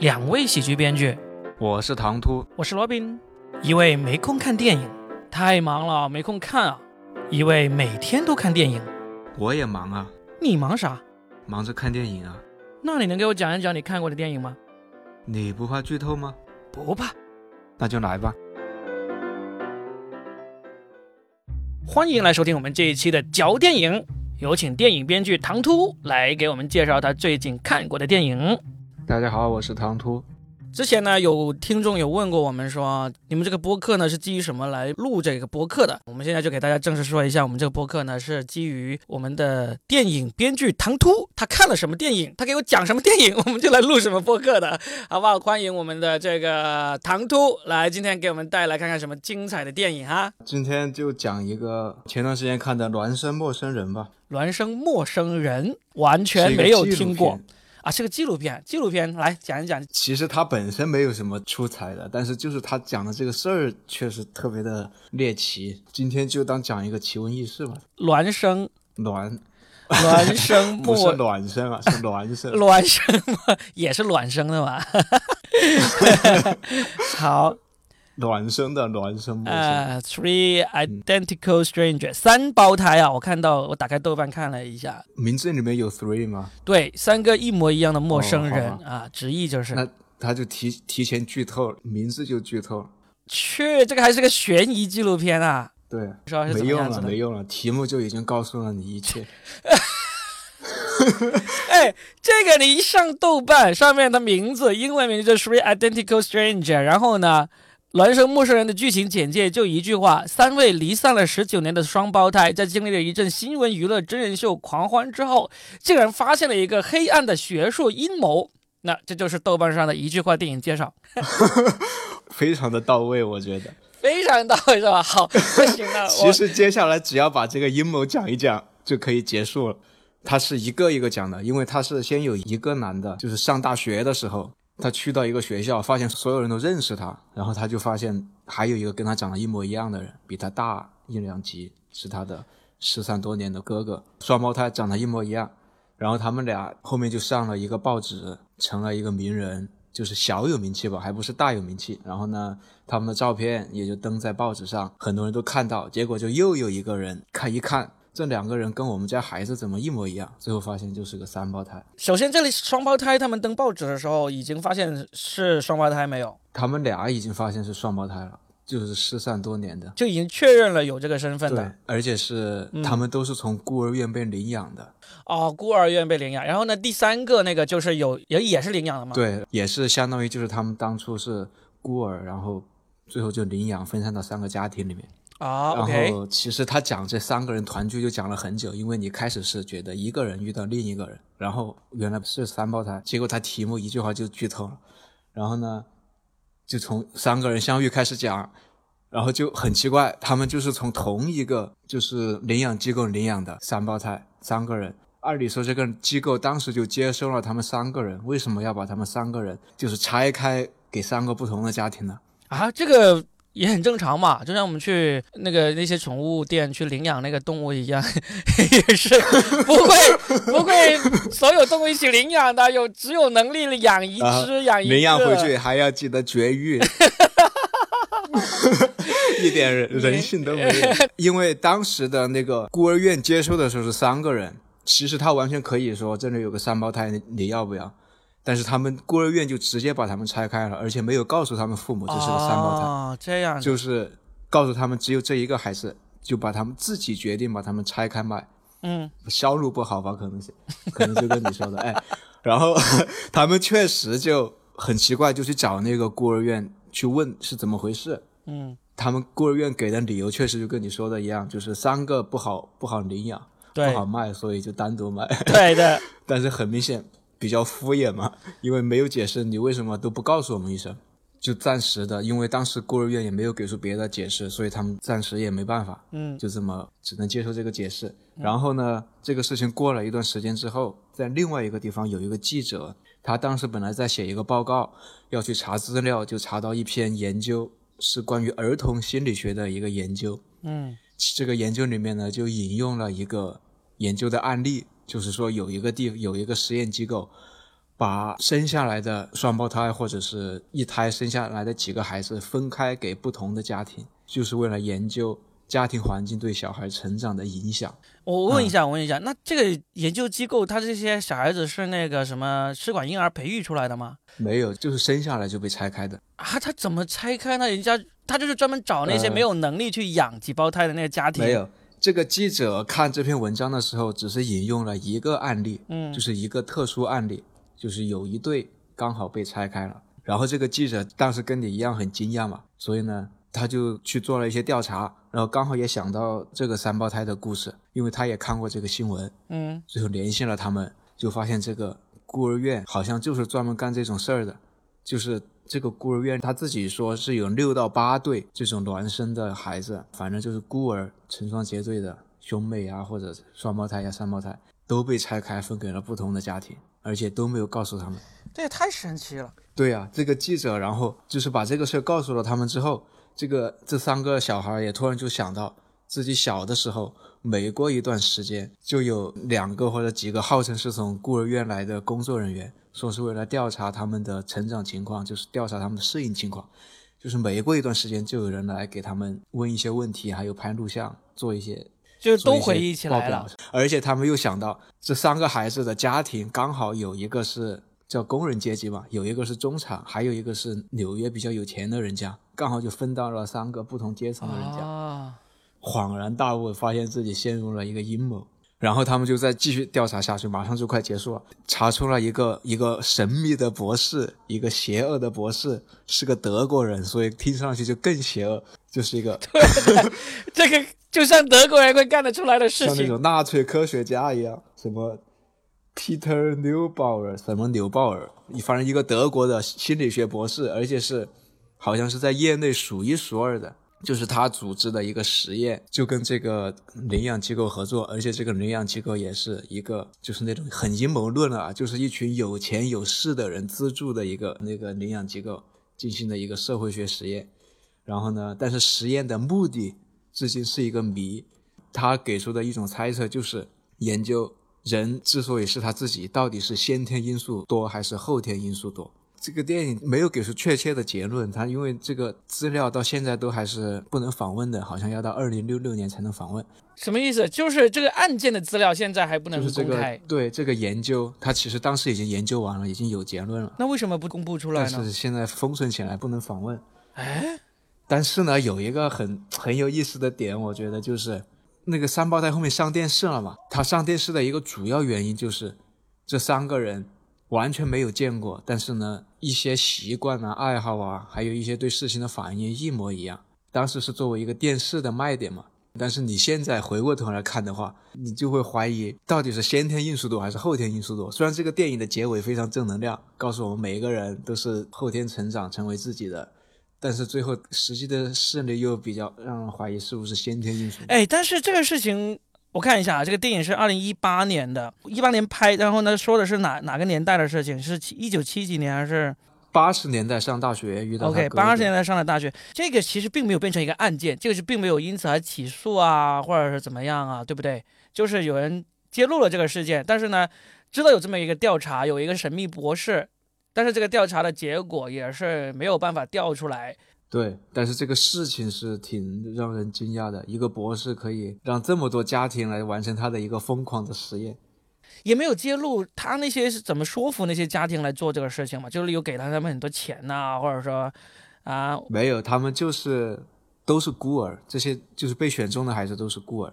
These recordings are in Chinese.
两位喜剧编剧，我是唐突，我是罗宾。一位没空看电影，太忙了，没空看啊。一位每天都看电影，我也忙啊。你忙啥？忙着看电影啊。那你能给我讲一讲你看过的电影吗？你不怕剧透吗？不怕。那就来吧。欢迎来收听我们这一期的嚼电影，有请电影编剧唐突来给我们介绍他最近看过的电影。大家好，我是唐突。之前呢，有听众有问过我们说，你们这个播客呢是基于什么来录这个播客的？我们现在就给大家正式说一下，我们这个播客呢是基于我们的电影编剧唐突，他看了什么电影，他给我讲什么电影，我们就来录什么播客的，好不好？欢迎我们的这个唐突来，今天给我们带来看看什么精彩的电影哈。今天就讲一个前段时间看的《孪生陌生人》吧。孪生陌生人完全没有听过。啊，是个纪录片，纪录片来讲一讲。其实它本身没有什么出彩的，但是就是他讲的这个事儿确实特别的猎奇。今天就当讲一个奇闻异事吧。孪生，孪，孪生 不是孪生啊，是孪生。孪生 也是孪生的嘛。好。孪生的孪生呃，Three Identical Strangers，三胞胎啊！我看到，我打开豆瓣看了一下，名字里面有 three 吗？对，三个一模一样的陌生人啊，直译就是。那他就提提前剧透，名字就剧透。去，这个还是个悬疑纪录片啊！对，没用了，没用了，题目就已经告诉了你一切。哎，这个你一上豆瓣，上面的名字，英文名字 Three Identical Strangers，然后呢？孪生陌生人的剧情简介就一句话：三位离散了十九年的双胞胎，在经历了一阵新闻娱乐真人秀狂欢之后，竟然发现了一个黑暗的学术阴谋。那这就是豆瓣上的一句话电影介绍，非常的到位，我觉得非常到位，是吧？好，不行了。其实接下来只要把这个阴谋讲一讲就可以结束了。他是一个一个讲的，因为他是先有一个男的，就是上大学的时候。他去到一个学校，发现所有人都认识他，然后他就发现还有一个跟他长得一模一样的人，比他大一两级，是他的失散多年的哥哥，双胞胎长得一模一样。然后他们俩后面就上了一个报纸，成了一个名人，就是小有名气吧，还不是大有名气。然后呢，他们的照片也就登在报纸上，很多人都看到。结果就又有一个人看一看。这两个人跟我们家孩子怎么一模一样？最后发现就是个三胞胎。首先，这里双胞胎，他们登报纸的时候已经发现是双胞胎没有？他们俩已经发现是双胞胎了，就是失散多年的，就已经确认了有这个身份的。而且是他们都是从孤儿院被领养的。哦，孤儿院被领养。然后呢，第三个那个就是有也也是领养的吗？对，也是相当于就是他们当初是孤儿，然后最后就领养分散到三个家庭里面。啊，然后其实他讲这三个人团聚就讲了很久，因为你开始是觉得一个人遇到另一个人，然后原来是三胞胎，结果他题目一句话就剧透了，然后呢，就从三个人相遇开始讲，然后就很奇怪，他们就是从同一个就是领养机构领养的三胞胎三个人，按理说这个机构当时就接收了他们三个人，为什么要把他们三个人就是拆开给三个不同的家庭呢？啊，这个。也很正常嘛，就像我们去那个那些宠物店去领养那个动物一样，也是不会不会所有动物一起领养的，有只有能力养一只养一领养回去还要记得绝育，一点 人性都没有。因为当时的那个孤儿院接收的时候是三个人，其实他完全可以说这里有个三胞胎，你要不要？但是他们孤儿院就直接把他们拆开了，而且没有告诉他们父母这是个三胞胎，这样就是告诉他们只有这一个孩子，就把他们自己决定把他们拆开卖。嗯，销路不好吧？可能是，可能就跟你说的，哎，然后他们确实就很奇怪，就去找那个孤儿院去问是怎么回事。嗯，他们孤儿院给的理由确实就跟你说的一样，就是三个不好不好领养，不好卖，所以就单独卖。对的，但是很明显。比较敷衍嘛，因为没有解释你为什么都不告诉我们一声，就暂时的，因为当时孤儿院也没有给出别的解释，所以他们暂时也没办法，嗯，就这么只能接受这个解释。然后呢，这个事情过了一段时间之后，在另外一个地方有一个记者，他当时本来在写一个报告，要去查资料，就查到一篇研究是关于儿童心理学的一个研究，嗯，这个研究里面呢就引用了一个研究的案例。就是说，有一个地有一个实验机构，把生下来的双胞胎或者是一胎生下来的几个孩子分开给不同的家庭，就是为了研究家庭环境对小孩成长的影响。我问一下，我问一下，那这个研究机构，他这些小孩子是那个什么试管婴儿培育出来的吗？没有，就是生下来就被拆开的。啊，他怎么拆开呢？人家他就是专门找那些呃没有能力去养几胞胎的那个家庭。没，有，这个记者看这篇文章的时候，只是引用了一个案例，嗯就是一个特殊案例，就是有一对刚好被拆开了。然后这个记者当时跟你一样很惊讶嘛，所以呢，他就去做了一些调查，然后刚好也想到这个三胞胎的故事，因为他也看过这个新闻，嗯，最后联系了他们，就发现这个孤儿院好像就是专门干这种事儿的，就是这个孤儿院他自己说是有六到八对这种孪生的孩子，反正就是孤儿成双结对的兄妹啊，或者双胞胎呀、三胞胎都被拆开分给了不同的家庭，而且都没有告诉他们。这也太神奇了。对呀、这个记者然后就是把这个事儿告诉了他们之后，这个这三个小孩也突然就想到自己小的时候，每过一段时间就有两个或者几个号称是从孤儿院来的工作人员，说是为了调查他们的成长情况，就是调查他们的适应情况，就是每过一段时间就有人来给他们问一些问题，还有拍录像，做一些就都回忆起来了。，而且他们又想到这三个孩子的家庭刚好有一个是叫工人阶级嘛，有一个是中产，还有一个是纽约比较有钱的人家，刚好就分到了三个不同阶层的人家。啊，恍然大悟，发现自己陷入了一个阴谋。然后他们就再继续调查下去，马上就快结束了。查出了一个一个神秘的博士，一个邪恶的博士，是个德国人，所以听上去就更邪恶，就是一个 这个就像德国人会干得出来的事情。像那种纳粹科学家一样，什么 Peter Neubauer，什么纽鲍尔，反正一个德国的心理学博士，而且是好像是在业内数一数二的。就是他组织的一个实验，就跟这个领养机构合作，而且这个领养机构也是一个，就是那种很阴谋论了啊，就是一群有钱有势的人资助的一个那个领养机构进行的一个社会学实验。然后呢，但是实验的目的至今是一个谜。他给出的一种猜测就是研究人之所以是他自己，到底是先天因素多还是后天因素多。这个电影没有给出确切的结论，他因为这个资料到现在都还是不能访问的，好像要到二零六六年才能访问。什么意思？就是这个案件的资料现在还不能公开，对这个研究，他其实当时已经研究完了，已经有结论了，那为什么不公布出来呢？但是现在封存起来不能访问。哎，但是呢，有一个很很有意思的点，我觉得就是那个三胞胎后面上电视了嘛。他上电视的一个主要原因就是这三个人完全没有见过，但是呢，一些习惯啊、爱好啊，还有一些对事情的反应一模一样。当时是作为一个电视的卖点嘛。但是你现在回过头来看的话，你就会怀疑到底是先天因素多还是后天因素多。虽然这个电影的结尾非常正能量，告诉我们每一个人都是后天成长成为自己的，但是最后实际的事例又比较让人怀疑是不是先天因素。哎，但是这个事情我看一下啊，这个电影是二零一八年的，一八年拍，然后呢说的是哪哪个年代的事情？是一九七几年还是八十年代上大学遇到他 OK？八十年代上的大学，这个其实并没有变成一个案件，这个是并没有因此而起诉啊，或者是怎么样啊，对不对？就是有人揭露了这个事件，但是呢，知道有这么一个调查，有一个神秘博士，但是这个调查的结果也是没有办法调出来。对，但是这个事情是挺让人惊讶的，一个博士可以让这么多家庭来完成他的一个疯狂的实验。也没有揭露他那些是怎么说服那些家庭来做这个事情嘛，就是有给了他们很多钱呐、或者说啊，没有，他们就是都是孤儿，这些就是被选中的孩子都是孤儿。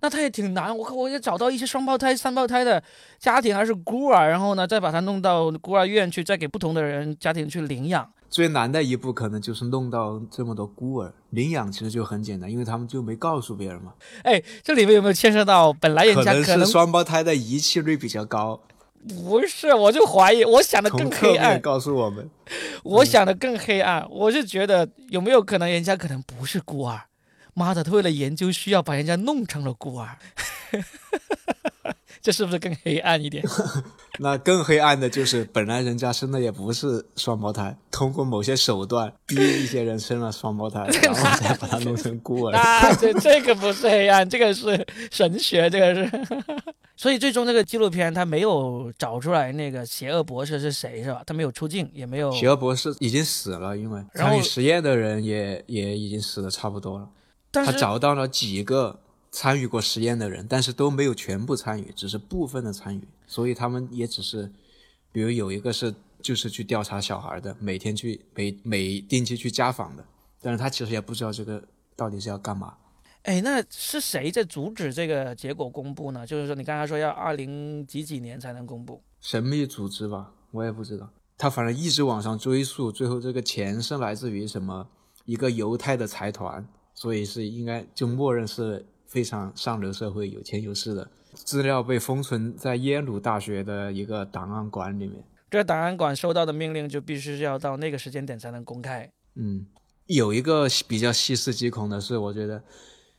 那他也挺难。我靠，我也找到一些双胞胎、三胞胎的家庭还是孤儿，然后呢，再把他弄到孤儿院去，再给不同的人家庭去领养。最难的一步可能就是弄到这么多孤儿领养，其实就很简单，因为他们就没告诉别人嘛。哎，这里面有没有牵涉到本来人可能是家可能双胞胎的遗弃率比较高，不是？我就怀疑，我想的更黑暗，告诉我们。我想的更黑暗。我是觉得有没有可能人家可能不是孤儿？妈的，他为了研究需要把人家弄成了孤儿，这是不是更黑暗一点？那更黑暗的就是，本来人家生的也不是双胞胎，通过某些手段逼一些人生了双胞胎，然后再把他弄成孤儿。啊，这这个不是黑暗，这个是神学，这个是。所以最终这个纪录片他没有找出来那个邪恶博士是谁，是吧？他没有出镜，也没有。邪恶博士已经死了，因为然后参与实验的人也也已经死的差不多了。他找到了几个参与过实验的人，但是都没有全部参与，只是部分的参与，所以他们也只是，比如有一个是就是去调查小孩的，每天去每每定期去家访的，但是他其实也不知道这个到底是要干嘛。哎，那是谁在阻止这个结果公布呢？就是说，你刚才说要二零几几年才能公布，神秘组织吧，我也不知道。他反正一直往上追溯，最后这个钱是来自于什么一个犹太的财团，所以是应该就默认是非常上流社会、有钱有势的。资料被封存在耶鲁大学的一个档案馆里面。这个档案馆收到的命令就必须要到那个时间点才能公开。嗯，有一个比较细思极恐的是，我觉得，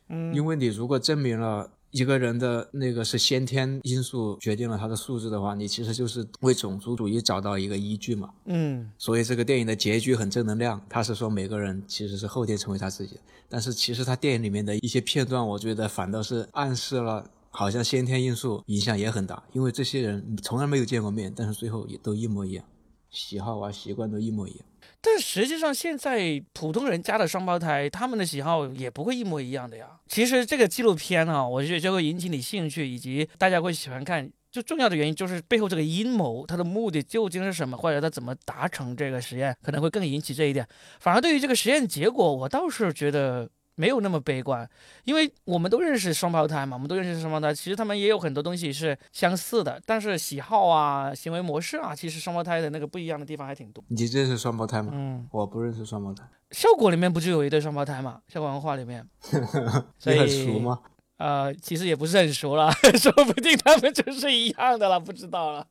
嗯，因为你如果证明了一个人的那个是先天因素决定了他的素质的话，你其实就是为种族主义找到一个依据嘛。嗯，所以这个电影的结局很正能量，他是说每个人其实是后天成为他自己的，但是其实他电影里面的一些片段，我觉得反倒是暗示了，好像先天因素影响也很大，因为这些人从来没有见过面，但是最后也都一模一样，喜好啊习惯都一模一样。但实际上现在普通人家的双胞胎，他们的喜好也不会一模一样的呀。其实这个纪录片啊，我觉得就会引起你兴趣，以及大家会喜欢看。最重要的原因就是背后这个阴谋，它的目的究竟是什么，或者它怎么达成这个实验，可能会更引起这一点。反而对于这个实验结果，我倒是觉得没有那么悲观，因为我们都认识双胞胎嘛，我们都认识双胞胎，其实他们也有很多东西是相似的，但是喜好啊、行为模式啊，其实双胞胎的那个不一样的地方还挺多。你认识双胞胎吗？嗯，我不认识双胞胎。效果里面不就有一对双胞胎嘛？效果文化里面，所你以很熟吗？呃，其实也不是很熟了，说不定他们就是一样的了，不知道了。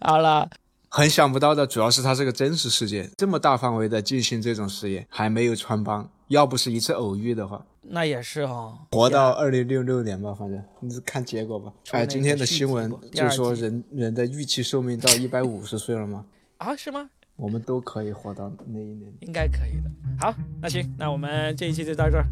好了，很想不到的，主要是它是个真实事件，这么大范围的进行这种实验，还没有穿帮。要不是一次偶遇的话，那也是哈、活到二零六六年吧，反正你是看结果吧。哎，今天的新闻就说人人的预期寿命到一百五十岁了吗？啊，是吗？我们都可以活到那一年。应该可以的。好，那行，那我们这一期就到这儿。